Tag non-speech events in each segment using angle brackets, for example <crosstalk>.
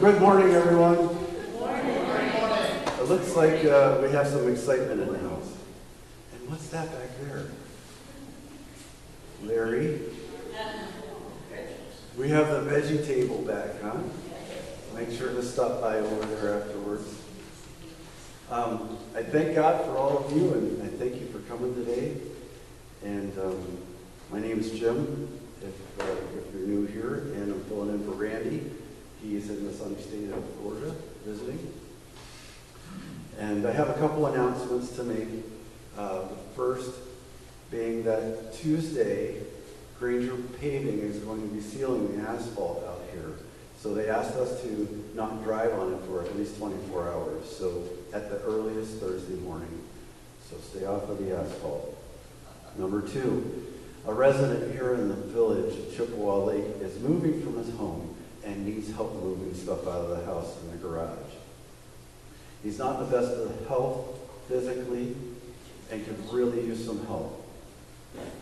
Good morning, everyone. Good morning. It looks like uh, we have some excitement in the house. And what's that back there? Larry? We have the veggie table back, huh? Make sure to stop by over there afterwards. Um, I thank God for all of you, and I thank you for coming today. And um, my name is Jim, if, uh, if you're new here, and I'm filling in for Randy. He is in the sunny state of Georgia visiting. And I have a couple announcements to make. Uh, the first being that Tuesday, Granger Paving is going to be sealing the asphalt out here. So they asked us to not drive on it for at least 24 hours. So at the earliest Thursday morning. So stay off of the asphalt. Number two, a resident here in the village of Chippewa Lake is moving from his home and needs help moving stuff out of the house in the garage. He's not in the best of health physically and could really use some help.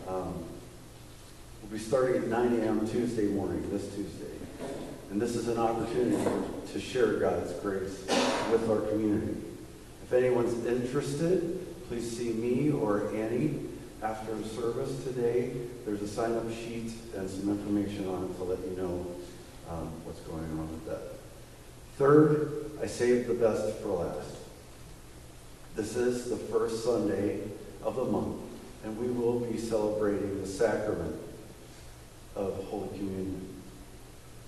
Um, we'll be starting at 9 a.m. Tuesday morning, this Tuesday. And this is an opportunity to share God's grace with our community. If anyone's interested, please see me or Annie after service today. There's a sign-up sheet and some information on it to let you know um, what's going on with that. Third, I saved the best for last. This is the first Sunday of the month, and we will be celebrating the sacrament of Holy Communion.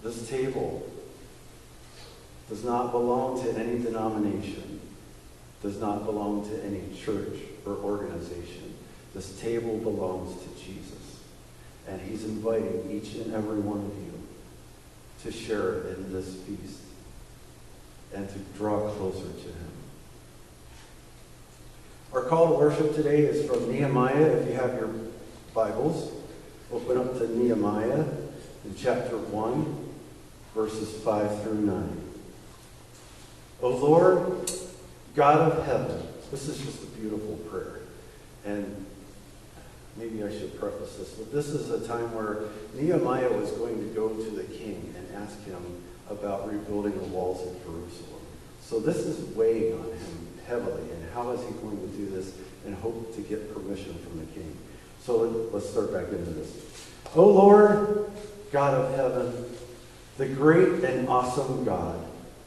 This table does not belong to any denomination, does not belong to any church or organization. This table belongs to Jesus, and he's inviting each and every one of you to share in this feast and to draw closer to him. Our call to worship today is from Nehemiah. If you have your Bibles, open up to Nehemiah in chapter 1, verses 5 through 9. O Lord, God of heaven, this is just a beautiful prayer. And maybe I should preface this, but this is a time where Nehemiah was going to go to the king and ask him about rebuilding the walls of Jerusalem. So this is weighing on him heavily, and how is he going to do this and hope to get permission from the king? So let's start back into this. O Lord, God of heaven, the great and awesome God,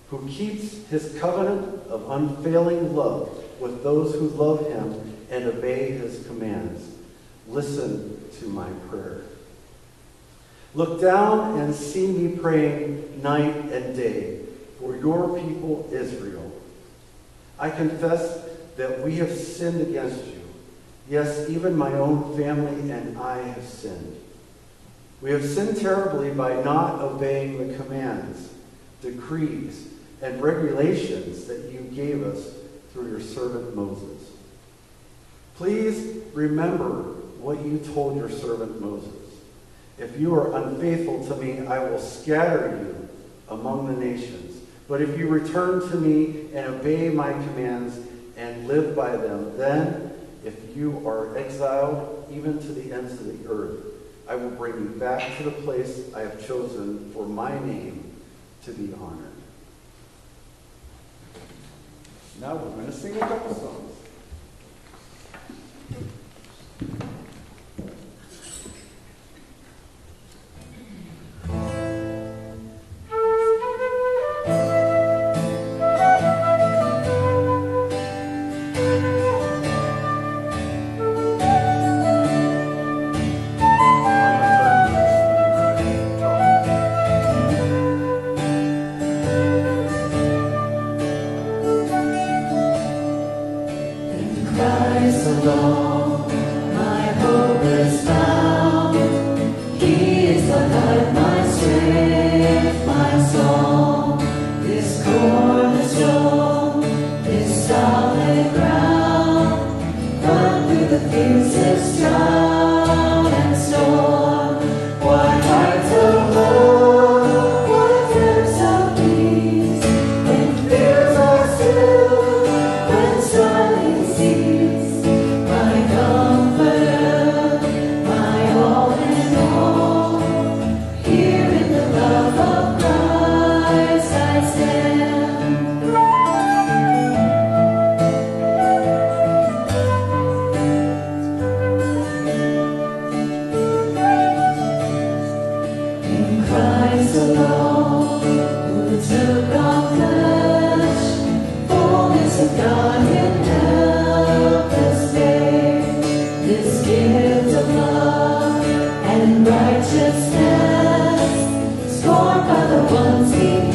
who keeps his covenant of unfailing love with those who love him and obey his commands. Listen to my prayer. Look down and see me praying night and day for your people Israel. I confess that we have sinned against you. Yes, even my own family and I have sinned. We have sinned terribly by not obeying the commands, decrees, and regulations that you gave us through your servant Moses. Please remember what you told your servant Moses. If you are unfaithful to me, I will scatter you among the nations. But if you return to me and obey my commands and live by them, then if you are exiled even to the ends of the earth, I will bring you back to the place I have chosen for my name to be honored. Now we're going to sing a couple songs. you.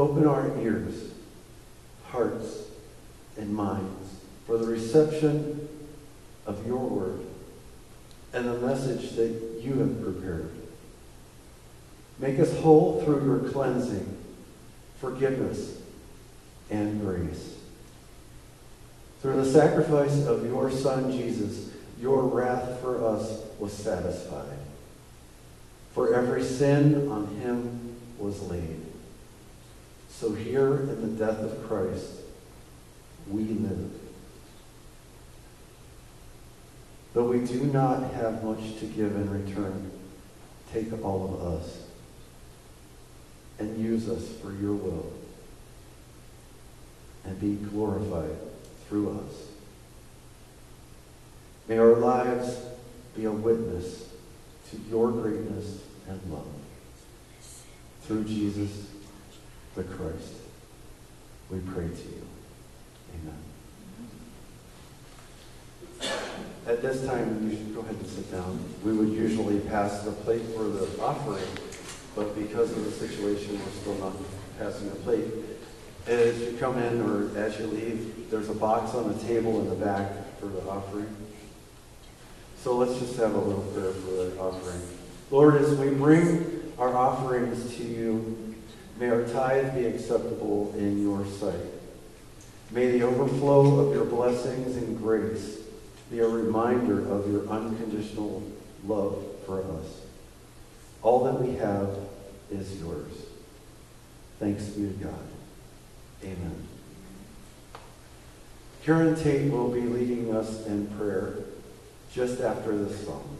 Open our ears, hearts, and minds for the reception of your word and the message that you have prepared. Make us whole through your cleansing, forgiveness, and grace. Through the sacrifice of your Son, Jesus, your wrath for us was satisfied. For every sin on him was laid. So here in the death of Christ, we live. Though we do not have much to give in return, take all of us and use us for your will and be glorified through us. May our lives be a witness to your greatness and love. Through Jesus Christ, we pray to you. Amen. At this time, you should go ahead and sit down. We would usually pass the plate for the offering, but because of the situation, we're still not passing the plate. As you come in or as you leave, there's a box on the table in the back for the offering. So let's just have a little prayer for the offering. Lord, as we bring our offerings to you, may our tithe be acceptable in your sight. May the overflow of your blessings and grace be a reminder of your unconditional love for us. All that we have is yours. Thanks be to God. Amen. Karen Tate will be leading us in prayer just after this song.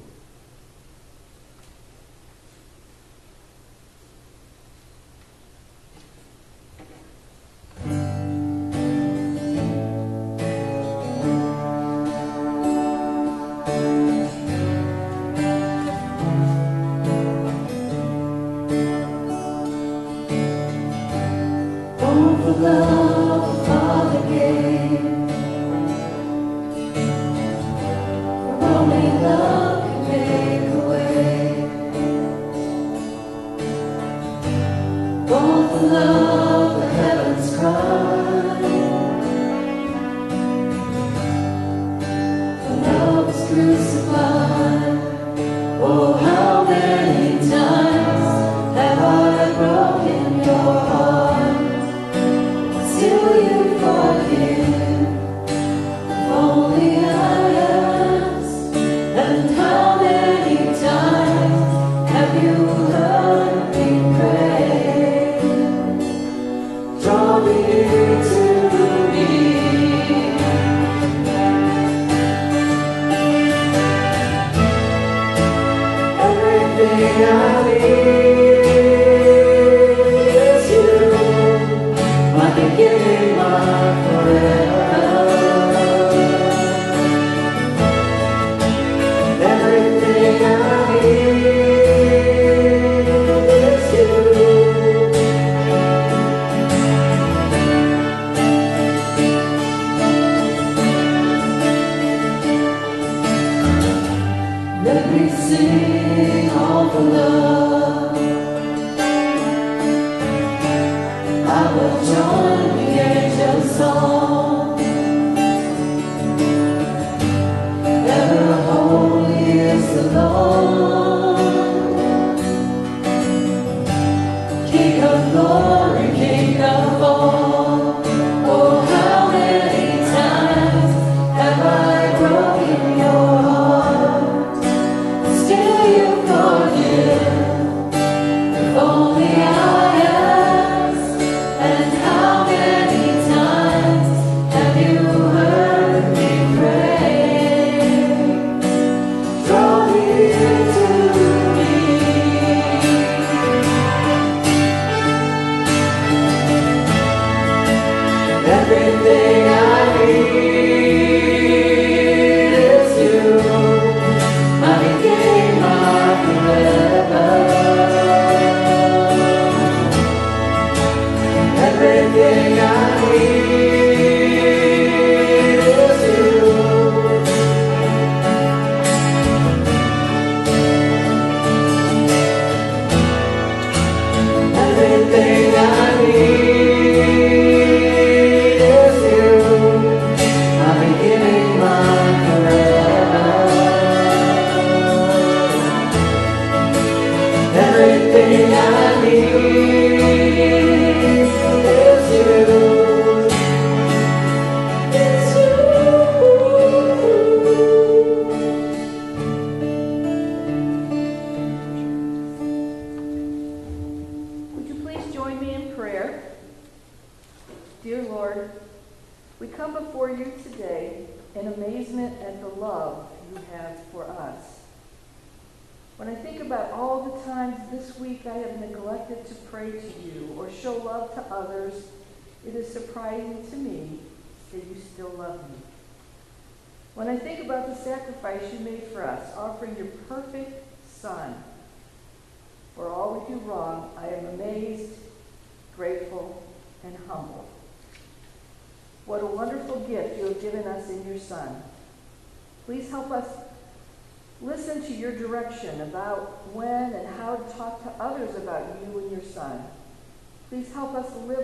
crucified.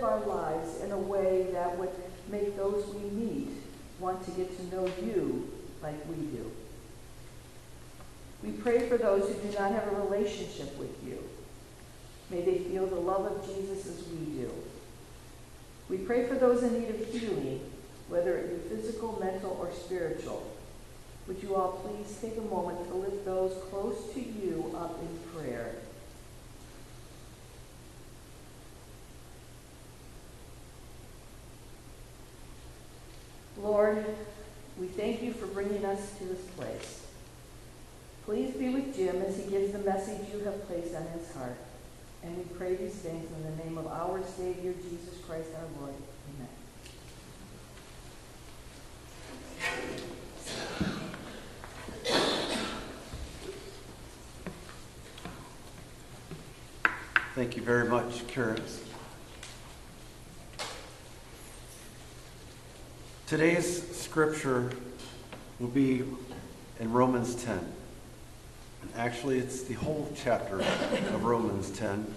Our lives in a way that would make those we meet want to get to know you like we do. We pray for those who do not have a relationship with you. May they feel the love of Jesus as we do. We pray for those in need of healing, whether it be physical, mental, or spiritual. Would you all please take a moment to lift those close to you up in prayer? Lord, we thank you for bringing us to this place. Please be with Jim as he gives the message you have placed on his heart. And we pray these things in the name of our Savior, Jesus Christ our Lord. Amen. Thank you very much, Karen. Today's scripture will be in Romans 10. And actually, it's the whole chapter of Romans 10.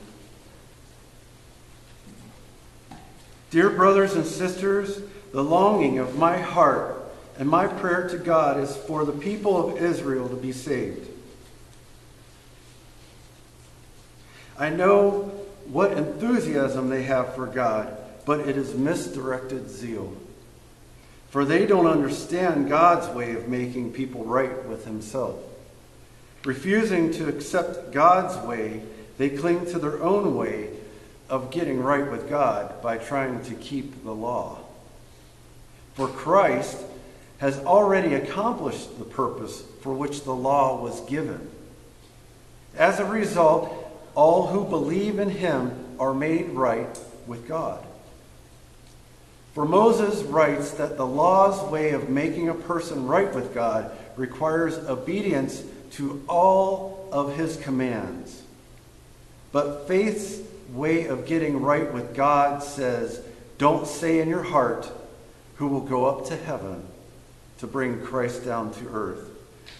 Dear brothers and sisters, the longing of my heart and my prayer to God is for the people of Israel to be saved. I know what enthusiasm they have for God, but it is misdirected zeal. For they don't understand God's way of making people right with Himself. Refusing to accept God's way, they cling to their own way of getting right with God by trying to keep the law. For Christ has already accomplished the purpose for which the law was given. As a result, all who believe in him are made right with God. For Moses writes that the law's way of making a person right with God requires obedience to all of his commands. But faith's way of getting right with God says, don't say in your heart, who will go up to heaven to bring Christ down to earth.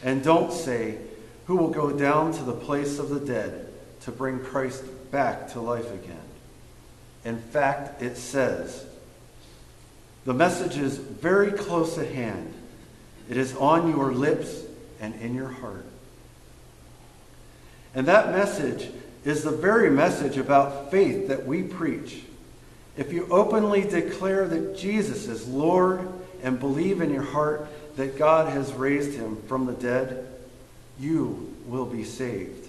And don't say, who will go down to the place of the dead to bring Christ back to life again. In fact, it says, the message is very close at hand. It is on your lips and in your heart. And that message is the very message about faith that we preach. If you openly declare that Jesus is Lord and believe in your heart that God has raised him from the dead, you will be saved.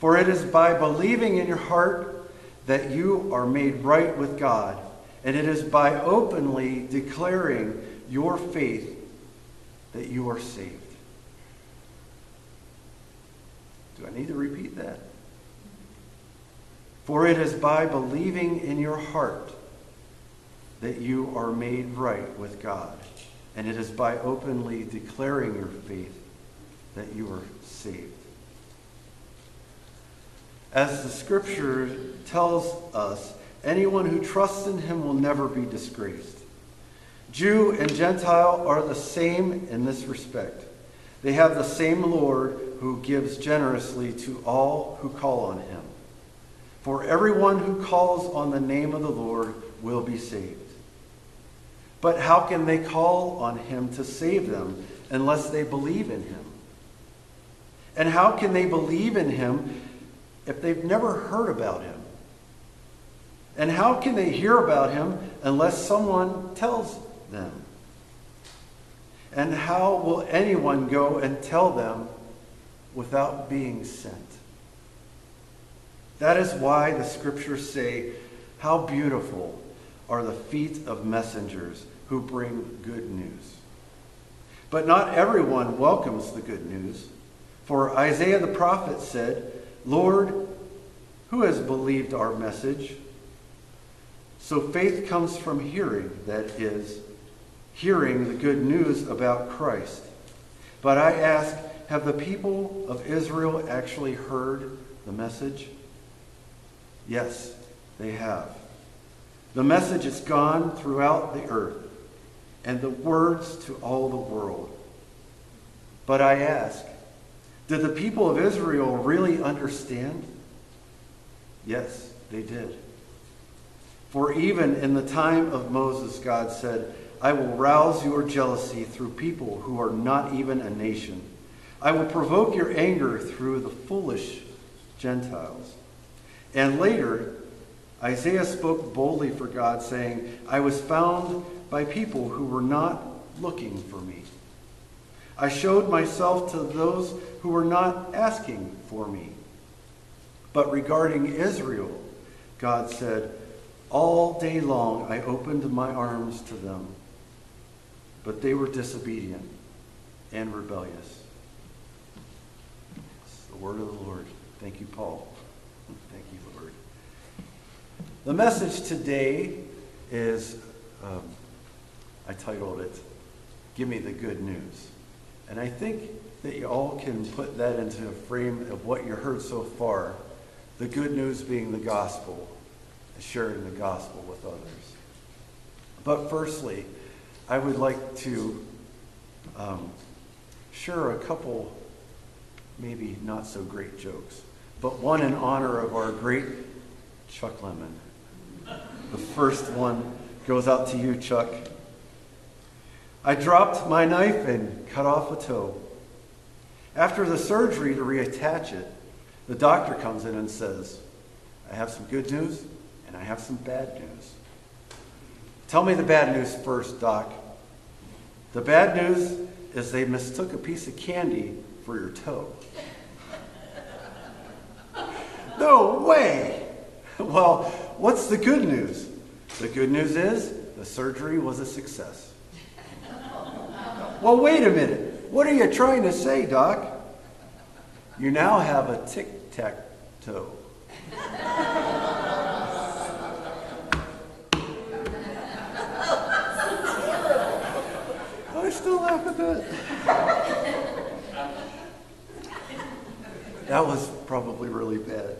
For it is by believing in your heart that you are made right with God, and it is by openly declaring your faith that you are saved. Do I need to repeat that? For it is by believing in your heart that you are made right with God. And it is by openly declaring your faith that you are saved. As the scripture tells us, anyone who trusts in him will never be disgraced. Jew and Gentile are the same in this respect. They have the same Lord who gives generously to all who call on him. For everyone who calls on the name of the Lord will be saved. But how can they call on him to save them unless they believe in him? And how can they believe in him if they've never heard about him? And how can they hear about him unless someone tells them? And how will anyone go and tell them without being sent? That is why the scriptures say, How beautiful are the feet of messengers who bring good news. But not everyone welcomes the good news. For Isaiah the prophet said, Lord, who has believed our message? So faith comes from hearing, that is, hearing the good news about Christ. But I ask, have the people of Israel actually heard the message? Yes, they have. The message has gone throughout the earth and the words to all the world. But I ask, did the people of Israel really understand? Yes, they did. For even in the time of Moses, God said, I will rouse your jealousy through people who are not even a nation. I will provoke your anger through the foolish Gentiles. And later, Isaiah spoke boldly for God, saying, I was found by people who were not looking for me. I showed myself to those who were not asking for me. But regarding Israel, God said, All day long I opened my arms to them, but they were disobedient and rebellious. It's the word of the Lord. Thank you, Paul. Thank you, Lord. The message today is um, I titled it, Give Me the Good News. And I think that you all can put that into a frame of what you heard so far. The good news being the gospel, sharing the gospel with others. But firstly, I would like to um, share a couple, maybe not so great jokes, but one in honor of our great Chuck Lemon. The first one goes out to you, Chuck. I dropped my knife and cut off a toe. After the surgery to reattach it, the doctor comes in and says, I have some good news and I have some bad news. Tell me the bad news first, Doc. The bad news is they mistook a piece of candy for your toe. no way! Well, what's the good news? The good news is the surgery was a success. Well, wait a minute. What are you trying to say, Doc? You now have a tic tac toe. Still laugh at that. That was probably really bad.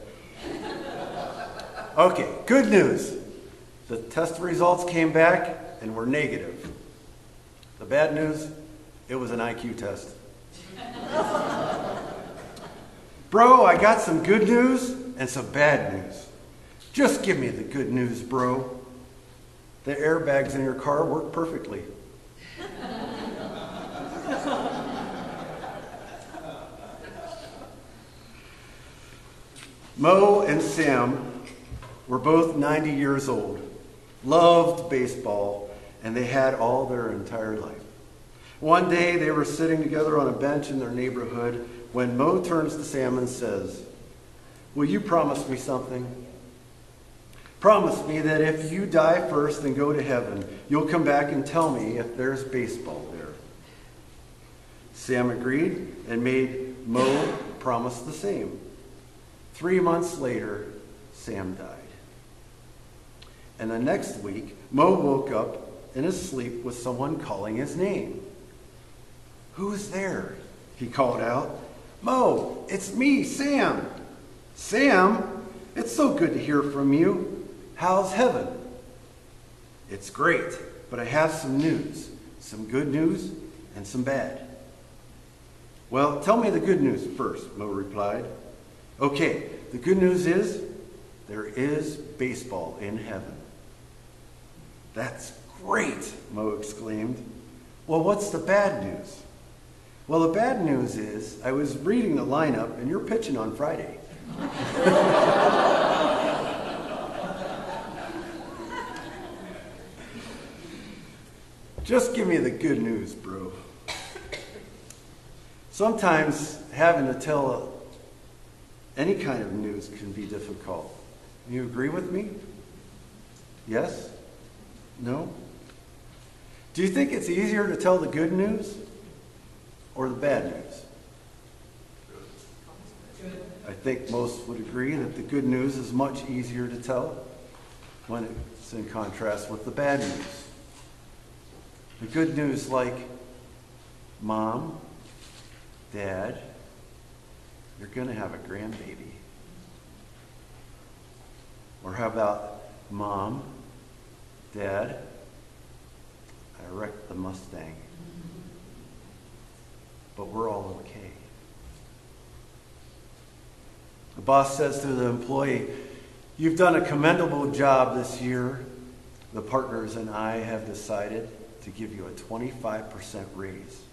Okay, good news. The test results came back and were negative. The bad news, it was an IQ test. bro, I got some good news and some bad news. Just give me the good news, bro. The airbags in your car work perfectly. <laughs> Mo and Sam were both 90 years old, loved baseball, and they had all their entire life. One day they were sitting together on a bench in their neighborhood when Mo turns to Sam and says, Will you promise me something? Promise me that if you die first and go to heaven, you'll come back and tell me if there's baseball. Sam agreed and made Mo promise the same. Three months later, Sam died. And the next week, Mo woke up in his sleep with someone calling his name. Who's there? He called out. Mo, it's me, Sam. Sam, it's so good to hear from you. How's heaven? It's great, but I have some news. Some good news and some bad. Well, tell me the good news first, Mo replied. Okay, the good news is there is baseball in heaven. That's great, Mo exclaimed. Well, what's the bad news? Well, the bad news is I was reading the lineup and you're pitching on Friday. <laughs> Just give me the good news, bro. Sometimes having to tell any kind of news can be difficult. You agree with me? Yes? No? Do you think it's easier to tell the good news or the bad news? I think most would agree that the good news is much easier to tell when it's in contrast with the bad news. The good news, like mom, dad, you're going to have a grandbaby. Or how about mom, dad, I wrecked the Mustang. But we're all okay. The boss says to the employee, You've done a commendable job this year. The partners and I have decided to give you a 25% raise.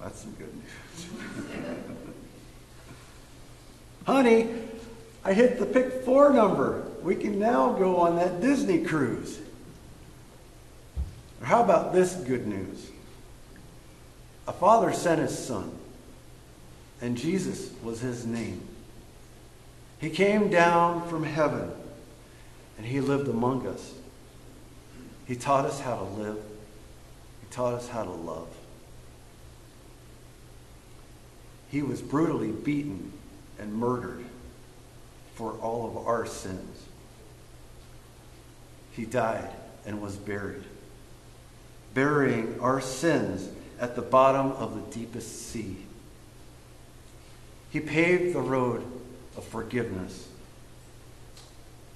That's some good news. Honey, I hit the pick four number. We can now go on that Disney cruise. Or how about this good news? A father sent his son, and Jesus was his name. He came down from heaven, and he lived among us. He taught us how to live, he taught us how to love. He was brutally beaten and murdered for all of our sins. He died and was buried, burying our sins at the bottom of the deepest sea. He paved the road of forgiveness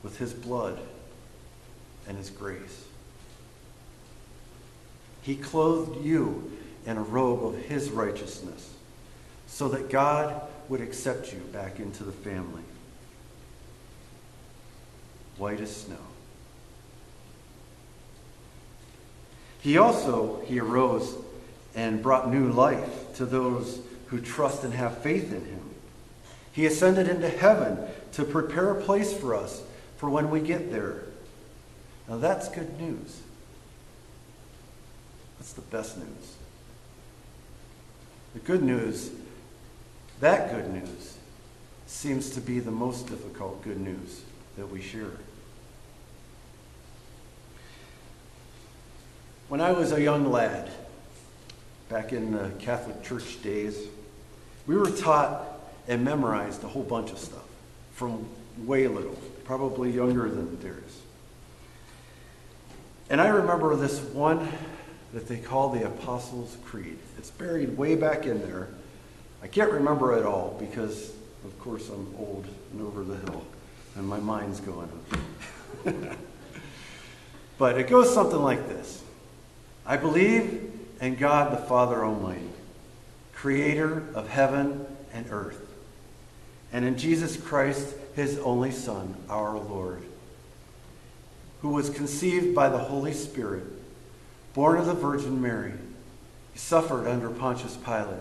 with his blood and his grace. He clothed you in a robe of his righteousness so that God would accept you back into the family. White as snow. He also, he arose and brought new life to those who trust and have faith in him. He ascended into heaven to prepare a place for us for when we get there. Now that's good news. That's the best news. The good news, that good news, seems to be the most difficult good news that we share. When I was a young lad, back in the Catholic Church days, we were taught and memorized a whole bunch of stuff from way little, probably younger than theirs. And I remember this one that they call the Apostles' Creed. It's buried way back in there. I can't remember it all because, of course, I'm old and over the hill and my mind's going. <laughs> but it goes something like this I believe in God the Father Almighty, creator of heaven and earth, and in Jesus Christ, his only Son, our Lord, who was conceived by the Holy Spirit, born of the Virgin Mary. He suffered under Pontius Pilate,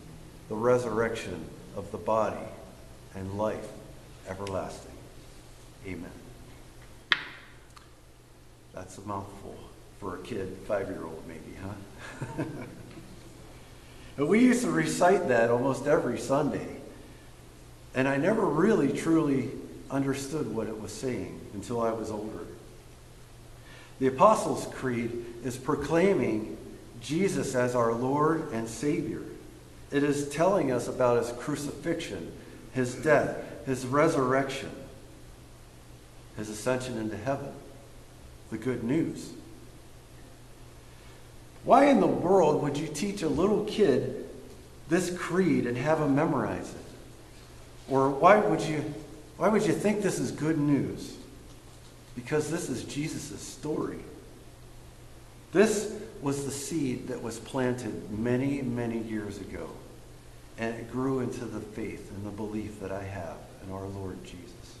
the resurrection of the body, and life everlasting. Amen. That's a mouthful for a kid, five year old, maybe, huh? <laughs> and we used to recite that almost every Sunday. And I never really truly understood what it was saying until I was older. The Apostles' Creed is proclaiming Jesus as our Lord and Savior. It is telling us about his crucifixion, his death, his resurrection, his ascension into heaven, the good news. Why in the world would you teach a little kid this creed and have him memorize it? Or why would you why would you think this is good news? Because this is Jesus' story. This was the seed that was planted many, many years ago. And it grew into the faith and the belief that I have in our Lord Jesus.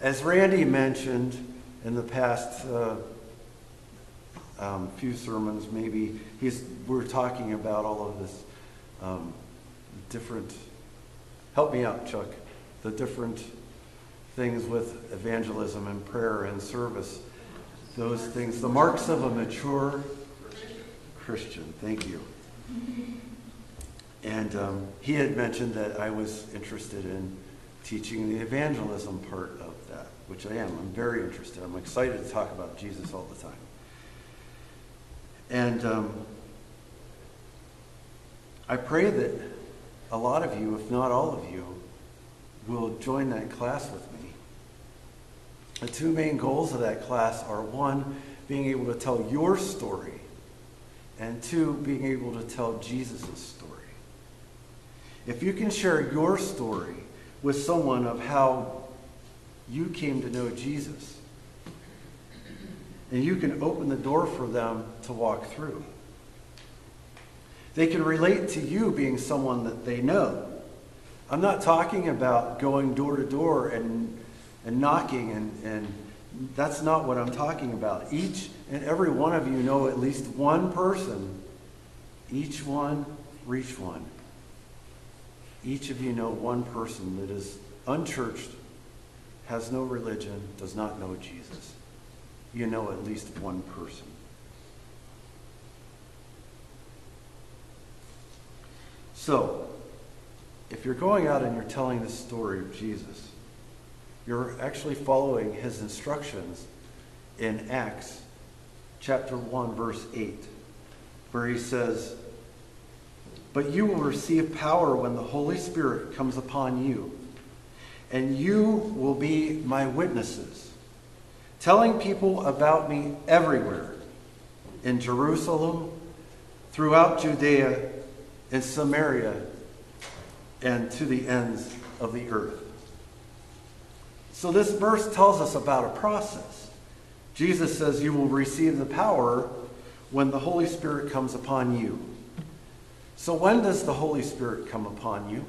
As Randy mentioned in the past uh, um, few sermons, maybe he's we're talking about all of this um, different. Help me out, Chuck. The different things with evangelism and prayer and service. Those things, the marks of a mature Christian. Thank you. And um, he had mentioned that I was interested in teaching the evangelism part of that, which I am. I'm very interested. I'm excited to talk about Jesus all the time. And um, I pray that a lot of you, if not all of you, will join that class with me. The two main goals of that class are one, being able to tell your story, and two, being able to tell Jesus' story. If you can share your story with someone of how you came to know Jesus, and you can open the door for them to walk through. They can relate to you being someone that they know. I'm not talking about going door to door and, and knocking, and, and that's not what I'm talking about. Each and every one of you know at least one person. Each one, reach one. Each of you know one person that is unchurched, has no religion, does not know Jesus. You know at least one person. So, if you're going out and you're telling the story of Jesus, you're actually following his instructions in Acts chapter 1, verse 8, where he says, But you will receive power when the Holy Spirit comes upon you, and you will be my witnesses, telling people about me everywhere in Jerusalem, throughout Judea, in Samaria, and to the ends of the earth. So this verse tells us about a process. Jesus says you will receive the power when the Holy Spirit comes upon you. So when does the Holy Spirit come upon you?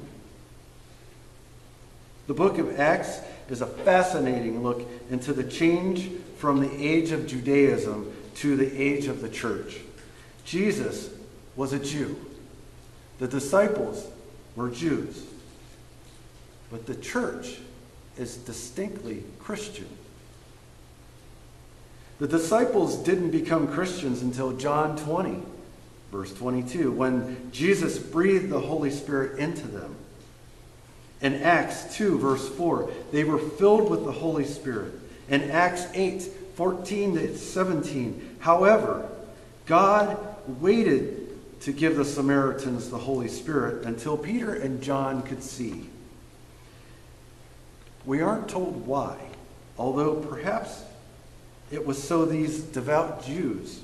The book of Acts is a fascinating look into the change from the age of Judaism to the age of the church. Jesus was a Jew. The disciples were Jews. But the church is distinctly Christian. The disciples didn't become Christians until John 20, verse 22, when Jesus breathed the Holy Spirit into them. In Acts 2, verse 4, they were filled with the Holy Spirit. In Acts 8, 14 to 17, however, God waited to give the Samaritans the Holy Spirit until Peter and John could see. We aren't told why, although perhaps it was so these devout Jews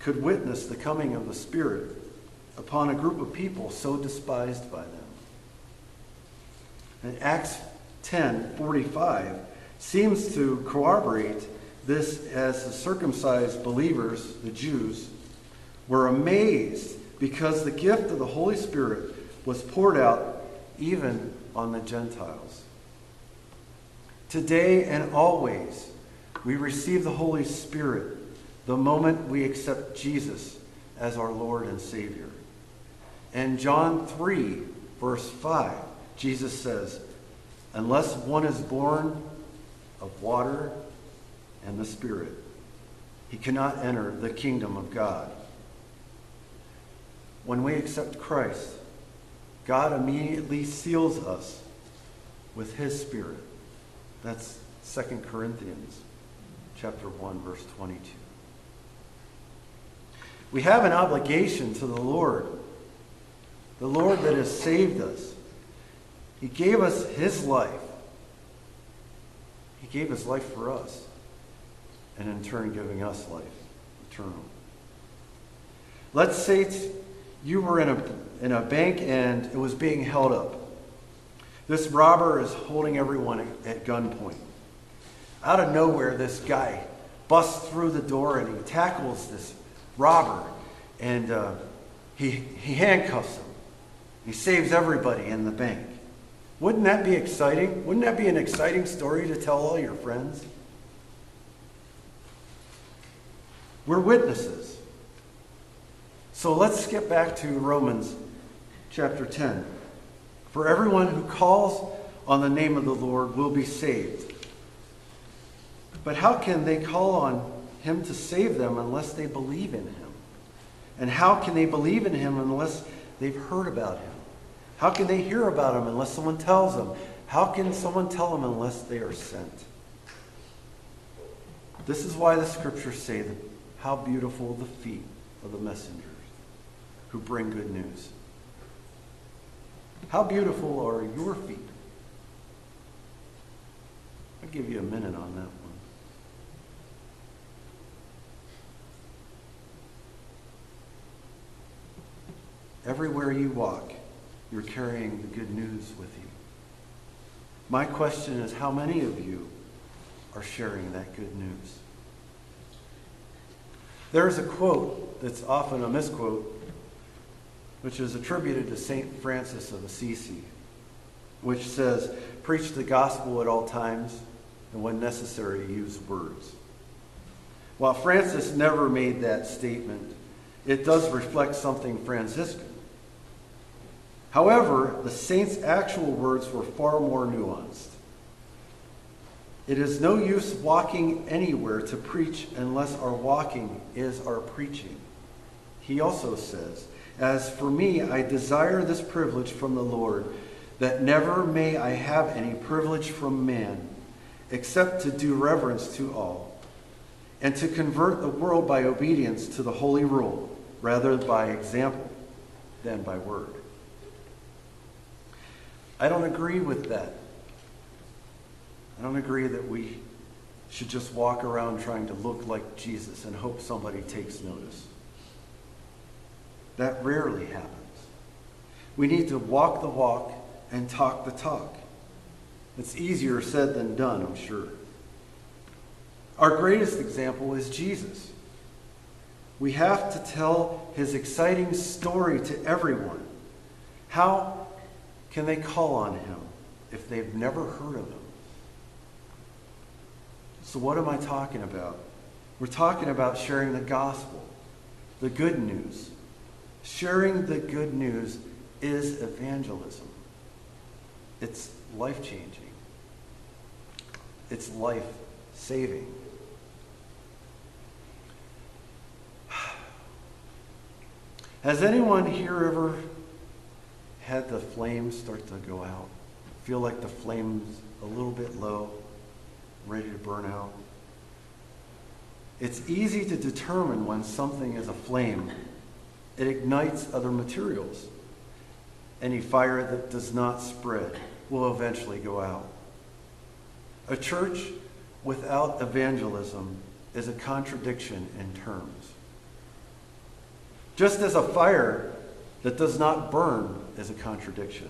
could witness the coming of the Spirit upon a group of people so despised by them. And Acts 10 45 seems to corroborate this as the circumcised believers, the Jews, were amazed because the gift of the Holy Spirit was poured out even on the Gentiles. Today and always, we receive the Holy Spirit the moment we accept Jesus as our Lord and Savior. And John 3, verse 5, Jesus says, Unless one is born of water and the Spirit, he cannot enter the kingdom of God. When we accept Christ, God immediately seals us with his Spirit. That's 2 Corinthians chapter 1 verse 22. We have an obligation to the Lord. The Lord that has saved us. He gave us his life. He gave his life for us. And in turn giving us life eternal. Let's say you were in a, in a bank and it was being held up. This robber is holding everyone at gunpoint. Out of nowhere, this guy busts through the door and he tackles this robber and uh, he, he handcuffs him. He saves everybody in the bank. Wouldn't that be exciting? Wouldn't that be an exciting story to tell all your friends? We're witnesses. So let's skip back to Romans chapter 10. For everyone who calls on the name of the Lord will be saved. But how can they call on him to save them unless they believe in him? And how can they believe in him unless they've heard about him? How can they hear about him unless someone tells them? How can someone tell them unless they are sent? This is why the scriptures say that how beautiful the feet of the messengers who bring good news. How beautiful are your feet? I'll give you a minute on that one. Everywhere you walk, you're carrying the good news with you. My question is how many of you are sharing that good news? There's a quote that's often a misquote, which is attributed to St. Francis of Assisi, which says, Preach the gospel at all times, and when necessary, use words. While Francis never made that statement, it does reflect something Franciscan. However, the saint's actual words were far more nuanced. It is no use walking anywhere to preach unless our walking is our preaching. He also says, As for me, I desire this privilege from the Lord, that never may I have any privilege from man, except to do reverence to all, and to convert the world by obedience to the holy rule, rather by example than by word. I don't agree with that. I don't agree that we should just walk around trying to look like Jesus and hope somebody takes notice. That rarely happens. We need to walk the walk and talk the talk. It's easier said than done, I'm sure. Our greatest example is Jesus. We have to tell his exciting story to everyone. How can they call on him if they've never heard of him? So, what am I talking about? We're talking about sharing the gospel, the good news. Sharing the good news is evangelism. It's life changing, it's life saving. <sighs> Has anyone here ever had the flames start to go out? Feel like the flame's a little bit low, ready to burn out? It's easy to determine when something is a flame. It ignites other materials. Any fire that does not spread will eventually go out. A church without evangelism is a contradiction in terms. Just as a fire that does not burn is a contradiction.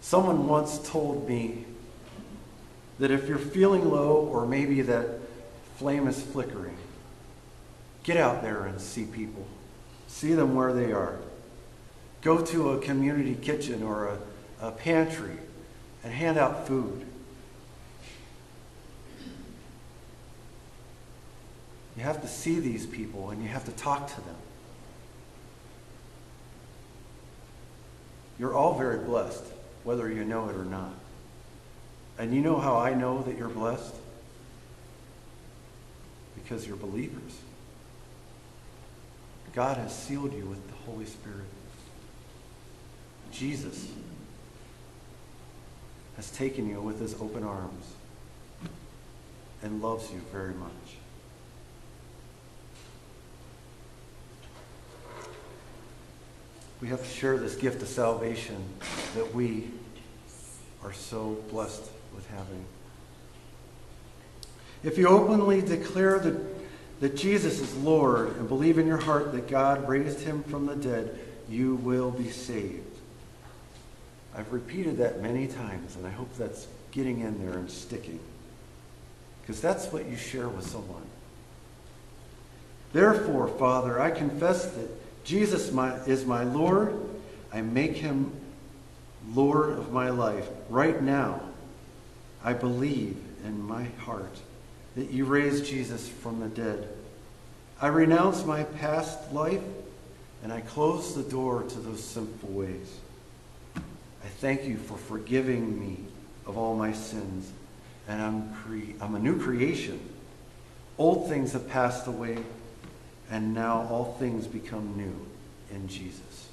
Someone once told me that if you're feeling low or maybe that flame is flickering, get out there and see people. See them where they are. Go to a community kitchen or a, a pantry and hand out food. You have to see these people and you have to talk to them. You're all very blessed, whether you know it or not. And you know how I know that you're blessed? Because you're believers. God has sealed you with the Holy Spirit. Jesus has taken you with his open arms and loves you very much. We have to share this gift of salvation that we are so blessed with having. If you openly declare that, that Jesus is Lord and believe in your heart that God raised him from the dead, you will be saved. I've repeated that many times, and I hope that's getting in there and sticking. Because that's what you share with someone. Therefore, Father, I confess that Jesus my, is my Lord. I make him Lord of my life right now. I believe in my heart that you raised Jesus from the dead. I renounce my past life and I close the door to those sinful ways. I thank you for forgiving me of all my sins, and I'm, cre- I'm a new creation. Old things have passed away, and now all things become new in Jesus.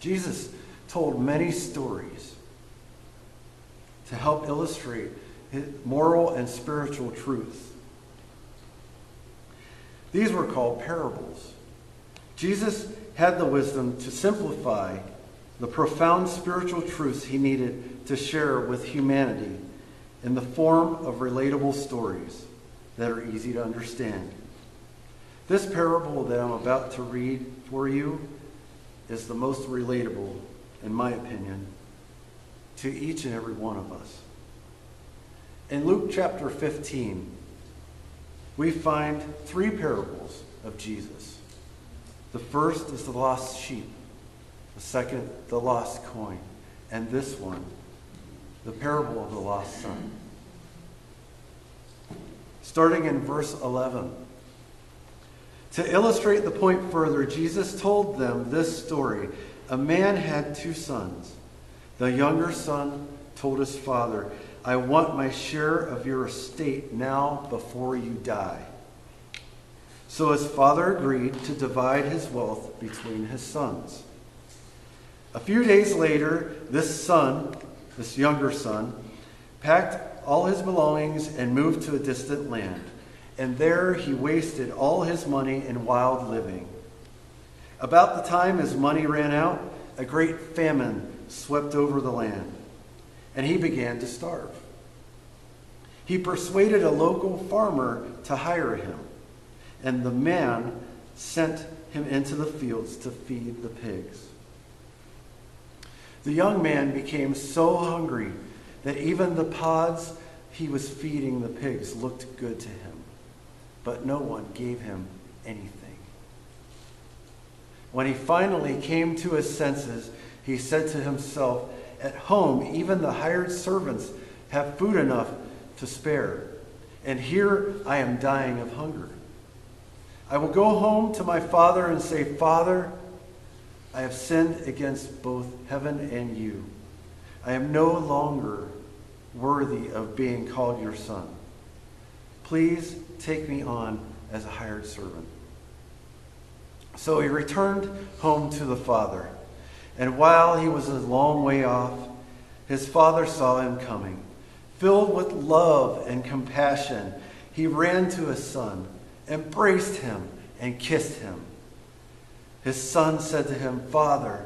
Jesus told many stories to help illustrate moral and spiritual truths. These were called parables. Jesus had the wisdom to simplify the profound spiritual truths he needed to share with humanity in the form of relatable stories that are easy to understand. This parable that I'm about to read for you is the most relatable, in my opinion, to each and every one of us. In Luke chapter 15, we find three parables of Jesus. The first is the lost sheep, the second, the lost coin, and this one, the parable of the lost son. Starting in verse 11. To illustrate the point further, Jesus told them this story. A man had two sons. The younger son told his father, I want my share of your estate now before you die. So his father agreed to divide his wealth between his sons. A few days later, this son, this younger son, packed all his belongings and moved to a distant land. And there he wasted all his money in wild living. About the time his money ran out, a great famine swept over the land, and he began to starve. He persuaded a local farmer to hire him, and the man sent him into the fields to feed the pigs. The young man became so hungry that even the pods he was feeding the pigs looked good to him, but no one gave him anything. When he finally came to his senses, he said to himself, At home, even the hired servants have food enough to spare, and here I am dying of hunger. I will go home to my father and say, Father, I have sinned against both heaven and you. I am no longer worthy of being called your son. Please take me on as a hired servant. So he returned home to the father. And while he was a long way off, his father saw him coming. Filled with love and compassion, he ran to his son, embraced him, and kissed him. His son said to him, Father,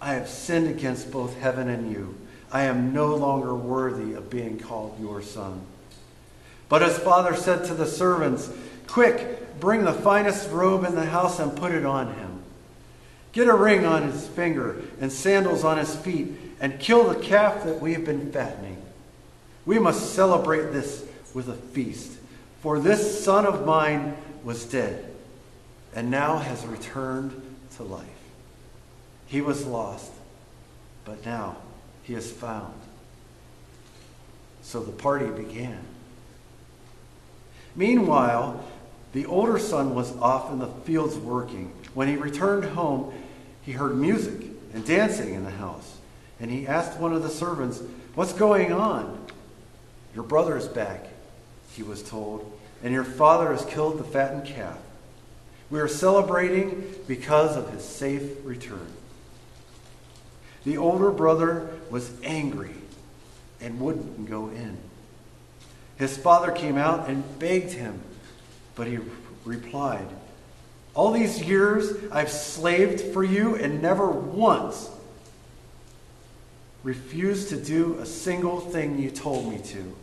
I have sinned against both heaven and you. I am no longer worthy of being called your son. But his father said to the servants, Quick, bring the finest robe in the house and put it on him. Get a ring on his finger and sandals on his feet, and kill the calf that we have been fattening. We must celebrate this with a feast, for this son of mine was dead and now has returned to life. He was lost, but now he is found. So the party began. Meanwhile, the older son was off in the fields working. When he returned home, he heard music and dancing in the house. And he asked one of the servants, What's going on? Your brother is back, he was told, and your father has killed the fattened calf. We are celebrating because of his safe return. The older brother was angry and wouldn't go in. His father came out and begged him, but he replied, All these years I've slaved for you and never once refused to do a single thing you told me to.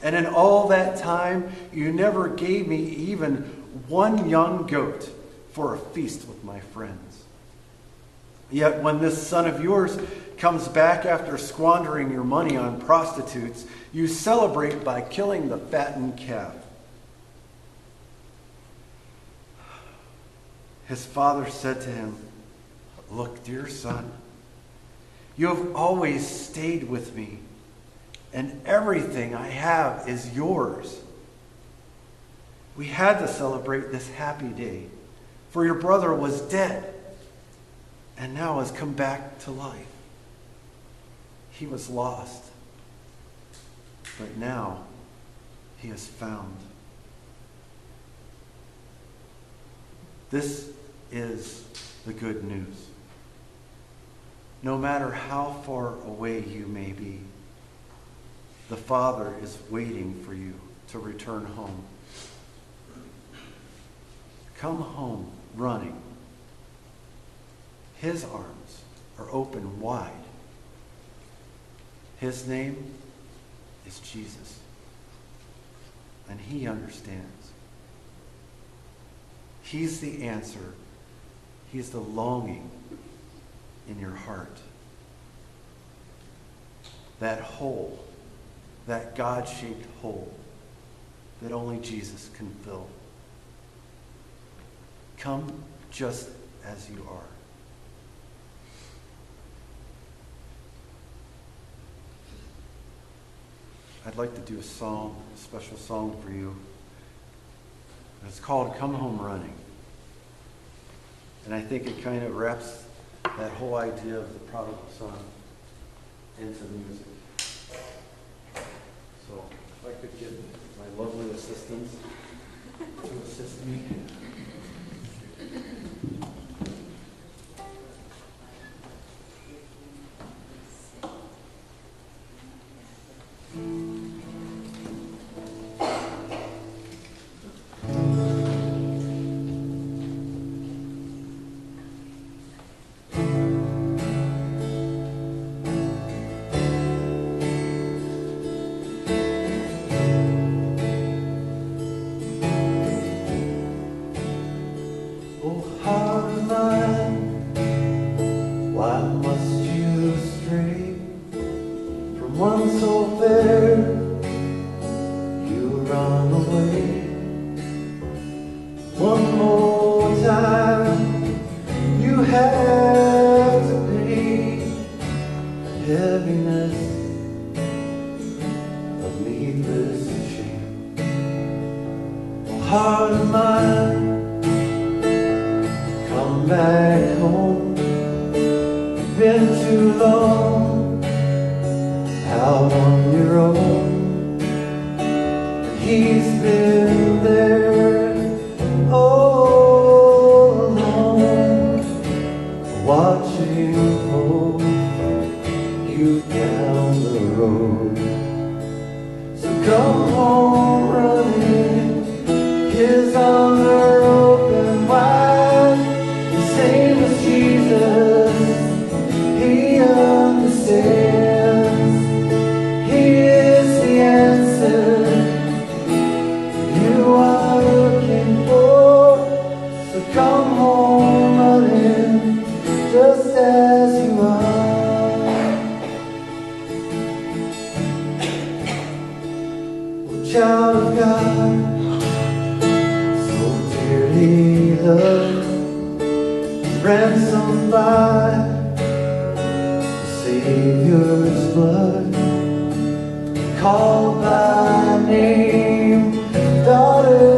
And in all that time, you never gave me even one young goat for a feast with my friends. Yet when this son of yours comes back after squandering your money on prostitutes, you celebrate by killing the fattened calf. His father said to him, Look, dear son, you have always stayed with me, and everything I have is yours. We had to celebrate this happy day, for your brother was dead and now has come back to life. He was lost, but now he is found. This is the good news. No matter how far away you may be, the Father is waiting for you to return home. Come home running. His arms are open wide. His name is Jesus, and He understands. He's the answer. He's the longing in your heart. That hole, that God shaped hole that only Jesus can fill. Come just as you are. I'd like to do a song, a special song for you. It's called Come Home Running. And I think it kind of wraps that whole idea of the prodigal son into the music. So if I could get my lovely assistants to assist me. Ransomed by the Savior's blood, called by name, daughter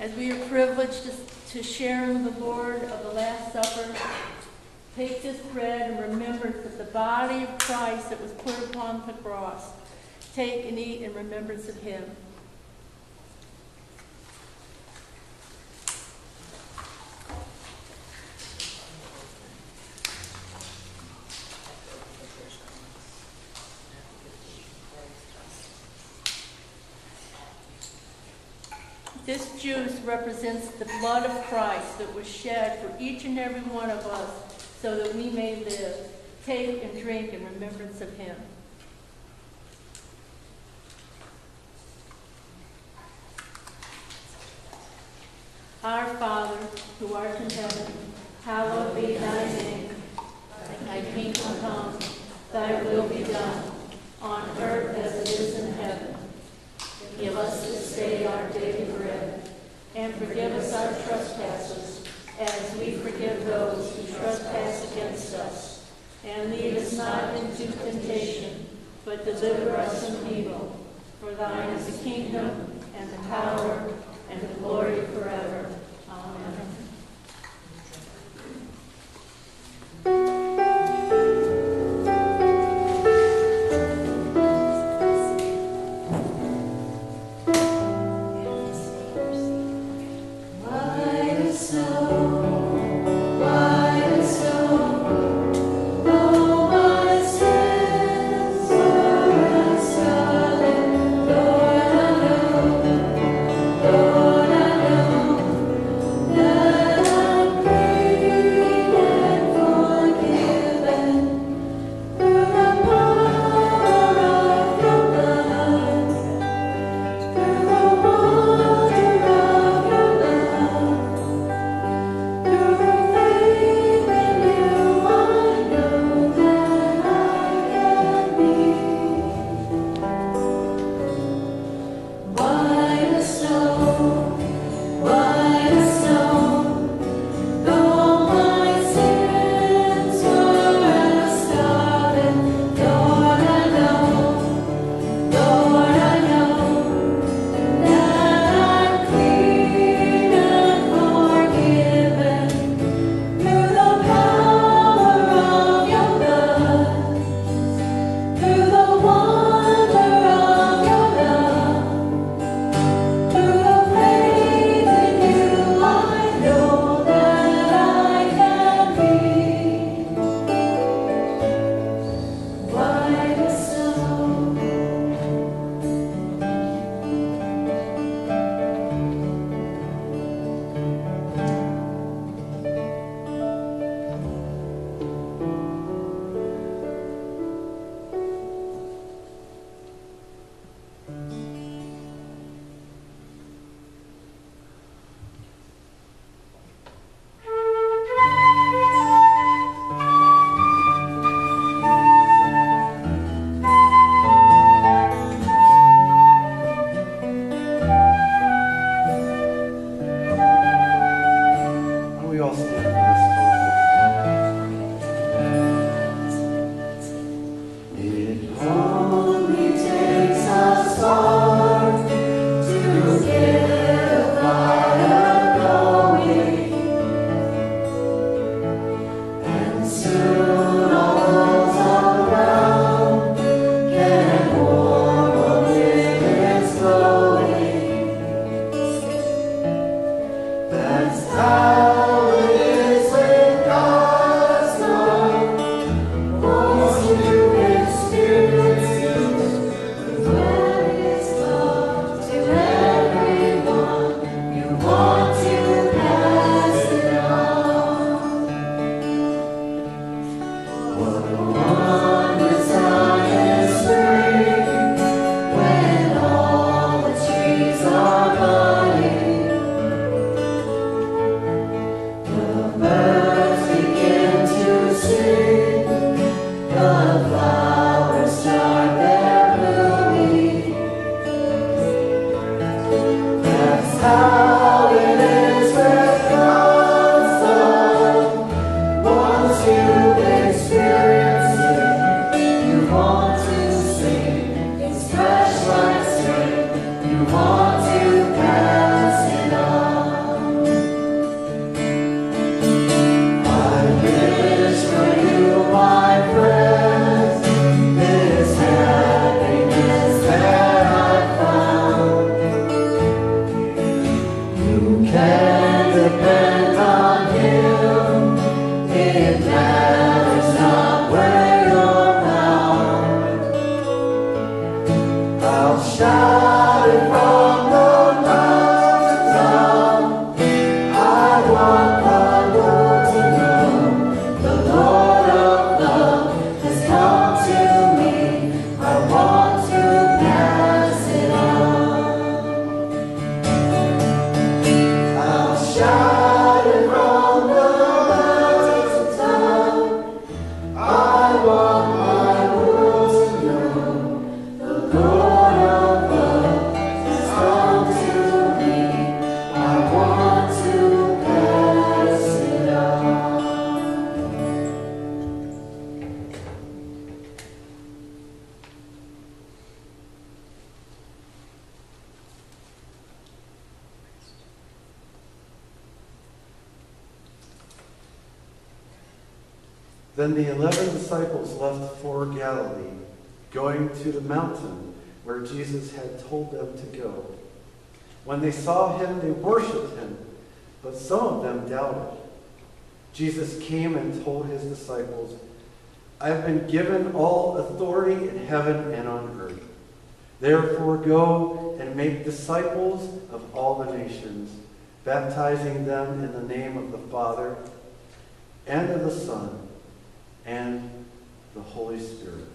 as we are privileged to, to share in the Lord of the Last Supper, take this bread and remember that the body of Christ that was put upon the cross. Take and eat in remembrance of him. represents the blood of Christ that was shed for each and every one of us so that we may live. Take and drink in remembrance of him. Amen. Saw him, they worshipped him, but some of them doubted. Jesus came and told his disciples, I have been given all authority in heaven and on earth. Therefore, go and make disciples of all the nations, baptizing them in the name of the Father, and of the Son, and the Holy Spirit.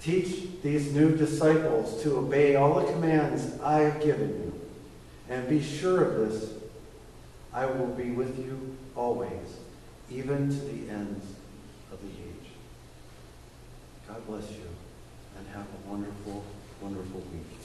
Teach these new disciples to obey all the commands I have given you, and be sure of this I will be with you always, even to the ends of the age. God bless you, and have a wonderful, wonderful week.